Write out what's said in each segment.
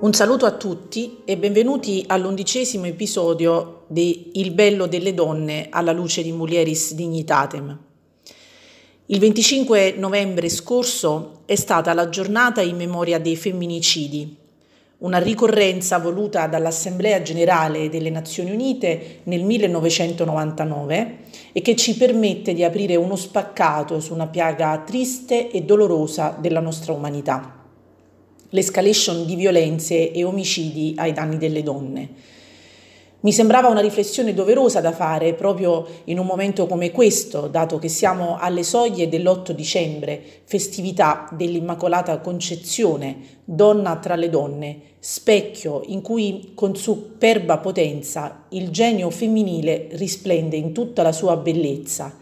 Un saluto a tutti e benvenuti all'undicesimo episodio di Il bello delle donne alla luce di Mulieris Dignitatem. Il 25 novembre scorso è stata la giornata in memoria dei femminicidi, una ricorrenza voluta dall'Assemblea generale delle Nazioni Unite nel 1999 e che ci permette di aprire uno spaccato su una piaga triste e dolorosa della nostra umanità l'escalation di violenze e omicidi ai danni delle donne. Mi sembrava una riflessione doverosa da fare proprio in un momento come questo, dato che siamo alle soglie dell'8 dicembre, festività dell'Immacolata Concezione, donna tra le donne, specchio in cui con superba potenza il genio femminile risplende in tutta la sua bellezza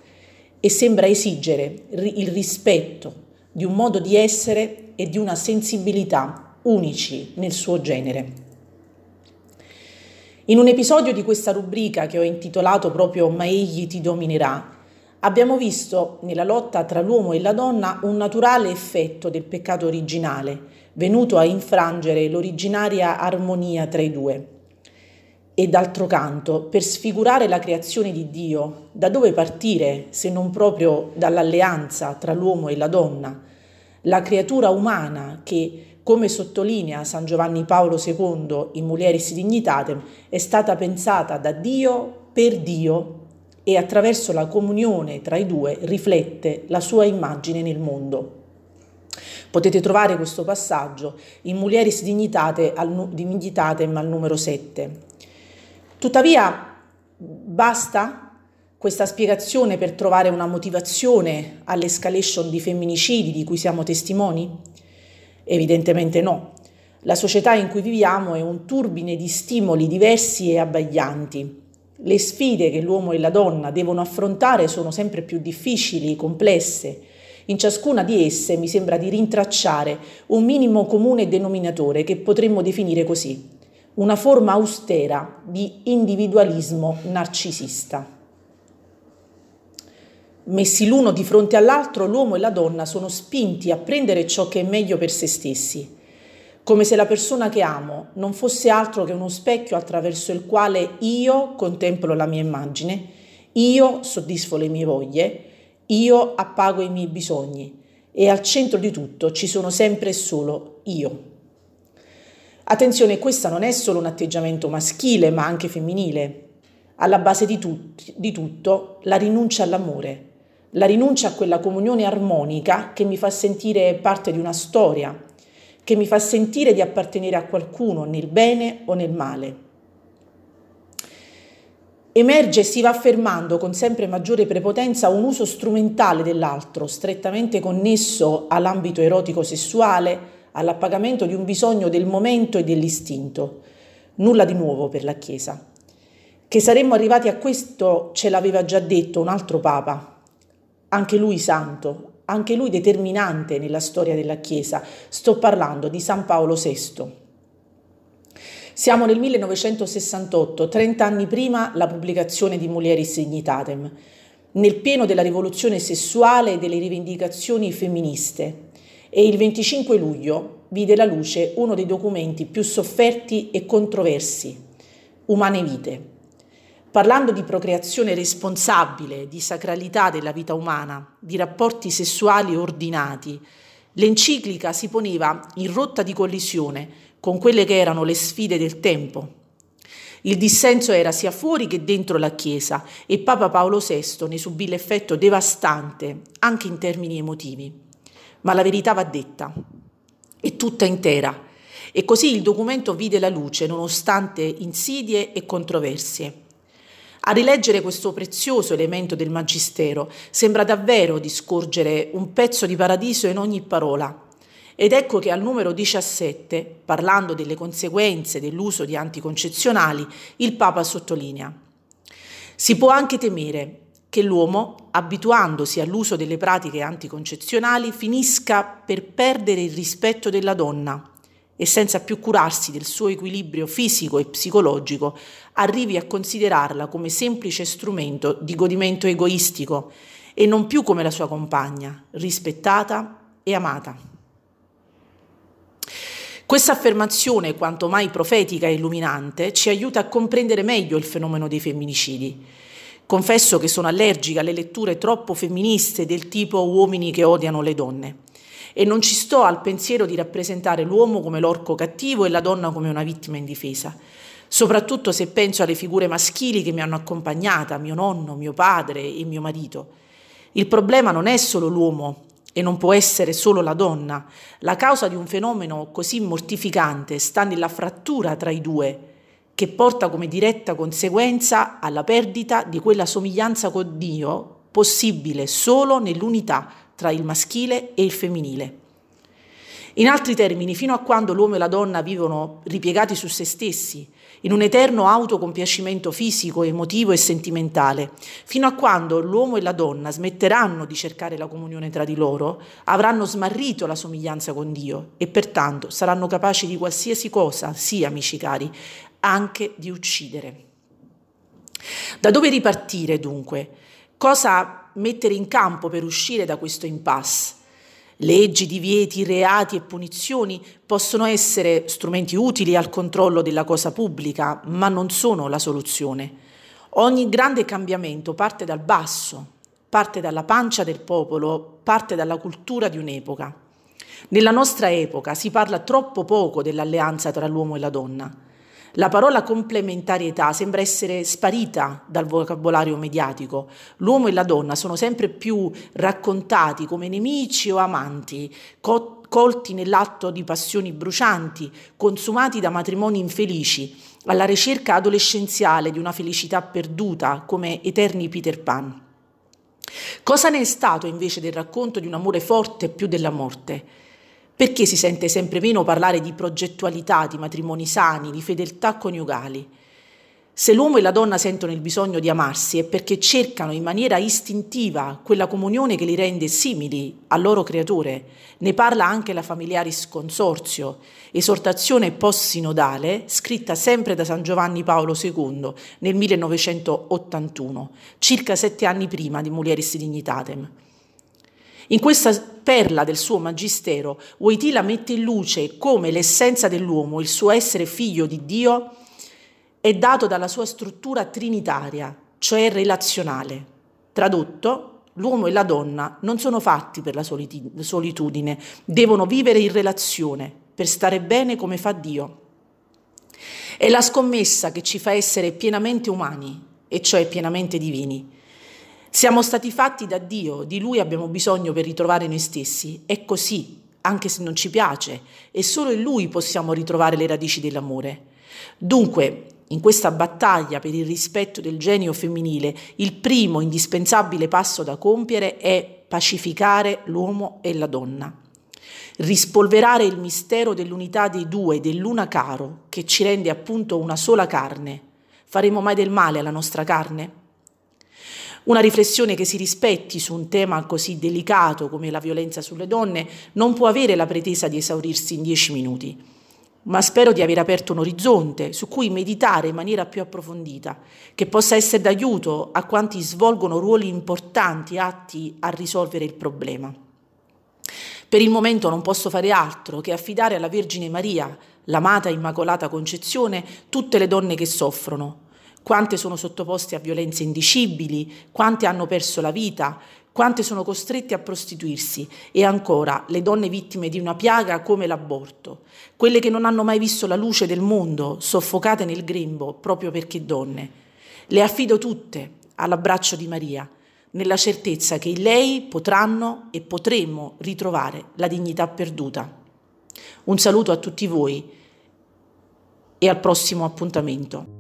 e sembra esigere il rispetto di un modo di essere e di una sensibilità unici nel suo genere. In un episodio di questa rubrica che ho intitolato proprio Ma egli ti dominerà, abbiamo visto nella lotta tra l'uomo e la donna un naturale effetto del peccato originale, venuto a infrangere l'originaria armonia tra i due. E d'altro canto, per sfigurare la creazione di Dio, da dove partire se non proprio dall'alleanza tra l'uomo e la donna, la creatura umana che, come sottolinea San Giovanni Paolo II in Mulieris Dignitatem, è stata pensata da Dio per Dio e attraverso la comunione tra i due riflette la sua immagine nel mondo. Potete trovare questo passaggio in Mulieris Dignitatem al numero 7. Tuttavia, basta questa spiegazione per trovare una motivazione all'escalation di femminicidi di cui siamo testimoni? Evidentemente no. La società in cui viviamo è un turbine di stimoli diversi e abbaglianti. Le sfide che l'uomo e la donna devono affrontare sono sempre più difficili, complesse. In ciascuna di esse mi sembra di rintracciare un minimo comune denominatore che potremmo definire così, una forma austera di individualismo narcisista. Messi l'uno di fronte all'altro, l'uomo e la donna sono spinti a prendere ciò che è meglio per se stessi, come se la persona che amo non fosse altro che uno specchio attraverso il quale io contemplo la mia immagine, io soddisfo le mie voglie, io appago i miei bisogni e al centro di tutto ci sono sempre e solo io. Attenzione, questo non è solo un atteggiamento maschile, ma anche femminile. Alla base di, tut- di tutto la rinuncia all'amore, la rinuncia a quella comunione armonica che mi fa sentire parte di una storia, che mi fa sentire di appartenere a qualcuno nel bene o nel male. Emerge e si va affermando con sempre maggiore prepotenza un uso strumentale dell'altro, strettamente connesso all'ambito erotico-sessuale, all'appagamento di un bisogno del momento e dell'istinto. Nulla di nuovo per la Chiesa. Che saremmo arrivati a questo ce l'aveva già detto un altro Papa, anche lui santo, anche lui determinante nella storia della Chiesa. Sto parlando di San Paolo VI. Siamo nel 1968, 30 anni prima la pubblicazione di Mulieris Dignitatem, nel pieno della rivoluzione sessuale e delle rivendicazioni femministe e il 25 luglio vide la luce uno dei documenti più sofferti e controversi, Umane Vite parlando di procreazione responsabile, di sacralità della vita umana, di rapporti sessuali ordinati, l'enciclica si poneva in rotta di collisione con quelle che erano le sfide del tempo. Il dissenso era sia fuori che dentro la Chiesa e Papa Paolo VI ne subì l'effetto devastante anche in termini emotivi. Ma la verità va detta, è tutta intera. E così il documento vide la luce nonostante insidie e controversie. A rileggere questo prezioso elemento del Magistero sembra davvero di scorgere un pezzo di paradiso in ogni parola. Ed ecco che al numero 17, parlando delle conseguenze dell'uso di anticoncezionali, il Papa sottolinea. Si può anche temere che l'uomo, abituandosi all'uso delle pratiche anticoncezionali, finisca per perdere il rispetto della donna e senza più curarsi del suo equilibrio fisico e psicologico, arrivi a considerarla come semplice strumento di godimento egoistico e non più come la sua compagna, rispettata e amata. Questa affermazione, quanto mai profetica e illuminante, ci aiuta a comprendere meglio il fenomeno dei femminicidi. Confesso che sono allergica alle letture troppo femministe del tipo uomini che odiano le donne e non ci sto al pensiero di rappresentare l'uomo come l'orco cattivo e la donna come una vittima indifesa, soprattutto se penso alle figure maschili che mi hanno accompagnata, mio nonno, mio padre e mio marito. Il problema non è solo l'uomo e non può essere solo la donna. La causa di un fenomeno così mortificante sta nella frattura tra i due che porta come diretta conseguenza alla perdita di quella somiglianza con Dio possibile solo nell'unità tra il maschile e il femminile. In altri termini, fino a quando l'uomo e la donna vivono ripiegati su se stessi, in un eterno autocompiacimento fisico, emotivo e sentimentale, fino a quando l'uomo e la donna smetteranno di cercare la comunione tra di loro, avranno smarrito la somiglianza con Dio e pertanto saranno capaci di qualsiasi cosa, sì amici cari, anche di uccidere. Da dove ripartire dunque? Cosa mettere in campo per uscire da questo impasse? Leggi, divieti, reati e punizioni possono essere strumenti utili al controllo della cosa pubblica, ma non sono la soluzione. Ogni grande cambiamento parte dal basso, parte dalla pancia del popolo, parte dalla cultura di un'epoca. Nella nostra epoca si parla troppo poco dell'alleanza tra l'uomo e la donna. La parola complementarietà sembra essere sparita dal vocabolario mediatico. L'uomo e la donna sono sempre più raccontati come nemici o amanti, co- colti nell'atto di passioni brucianti, consumati da matrimoni infelici, alla ricerca adolescenziale di una felicità perduta come eterni Peter Pan. Cosa ne è stato invece del racconto di un amore forte più della morte? Perché si sente sempre meno parlare di progettualità, di matrimoni sani, di fedeltà coniugali? Se l'uomo e la donna sentono il bisogno di amarsi è perché cercano in maniera istintiva quella comunione che li rende simili al loro creatore. Ne parla anche la Familiaris Consorzio, esortazione post-sinodale scritta sempre da San Giovanni Paolo II nel 1981, circa sette anni prima di Mulieris Dignitatem. In questa perla del suo magistero, Wojtyla mette in luce come l'essenza dell'uomo, il suo essere figlio di Dio, è dato dalla sua struttura trinitaria, cioè relazionale. Tradotto, l'uomo e la donna non sono fatti per la solitudine, devono vivere in relazione, per stare bene come fa Dio. È la scommessa che ci fa essere pienamente umani, e cioè pienamente divini. Siamo stati fatti da Dio, di Lui abbiamo bisogno per ritrovare noi stessi. È così, anche se non ci piace, e solo in Lui possiamo ritrovare le radici dell'amore. Dunque, in questa battaglia per il rispetto del genio femminile, il primo indispensabile passo da compiere è pacificare l'uomo e la donna. Rispolverare il mistero dell'unità dei due, dell'una caro, che ci rende appunto una sola carne. Faremo mai del male alla nostra carne? Una riflessione che si rispetti su un tema così delicato come la violenza sulle donne non può avere la pretesa di esaurirsi in dieci minuti, ma spero di aver aperto un orizzonte su cui meditare in maniera più approfondita, che possa essere d'aiuto a quanti svolgono ruoli importanti atti a risolvere il problema. Per il momento non posso fare altro che affidare alla Vergine Maria, l'amata Immacolata Concezione, tutte le donne che soffrono, quante sono sottoposte a violenze indicibili, quante hanno perso la vita, quante sono costrette a prostituirsi e ancora le donne vittime di una piaga come l'aborto, quelle che non hanno mai visto la luce del mondo, soffocate nel grembo proprio perché donne. Le affido tutte all'abbraccio di Maria, nella certezza che in lei potranno e potremo ritrovare la dignità perduta. Un saluto a tutti voi e al prossimo appuntamento.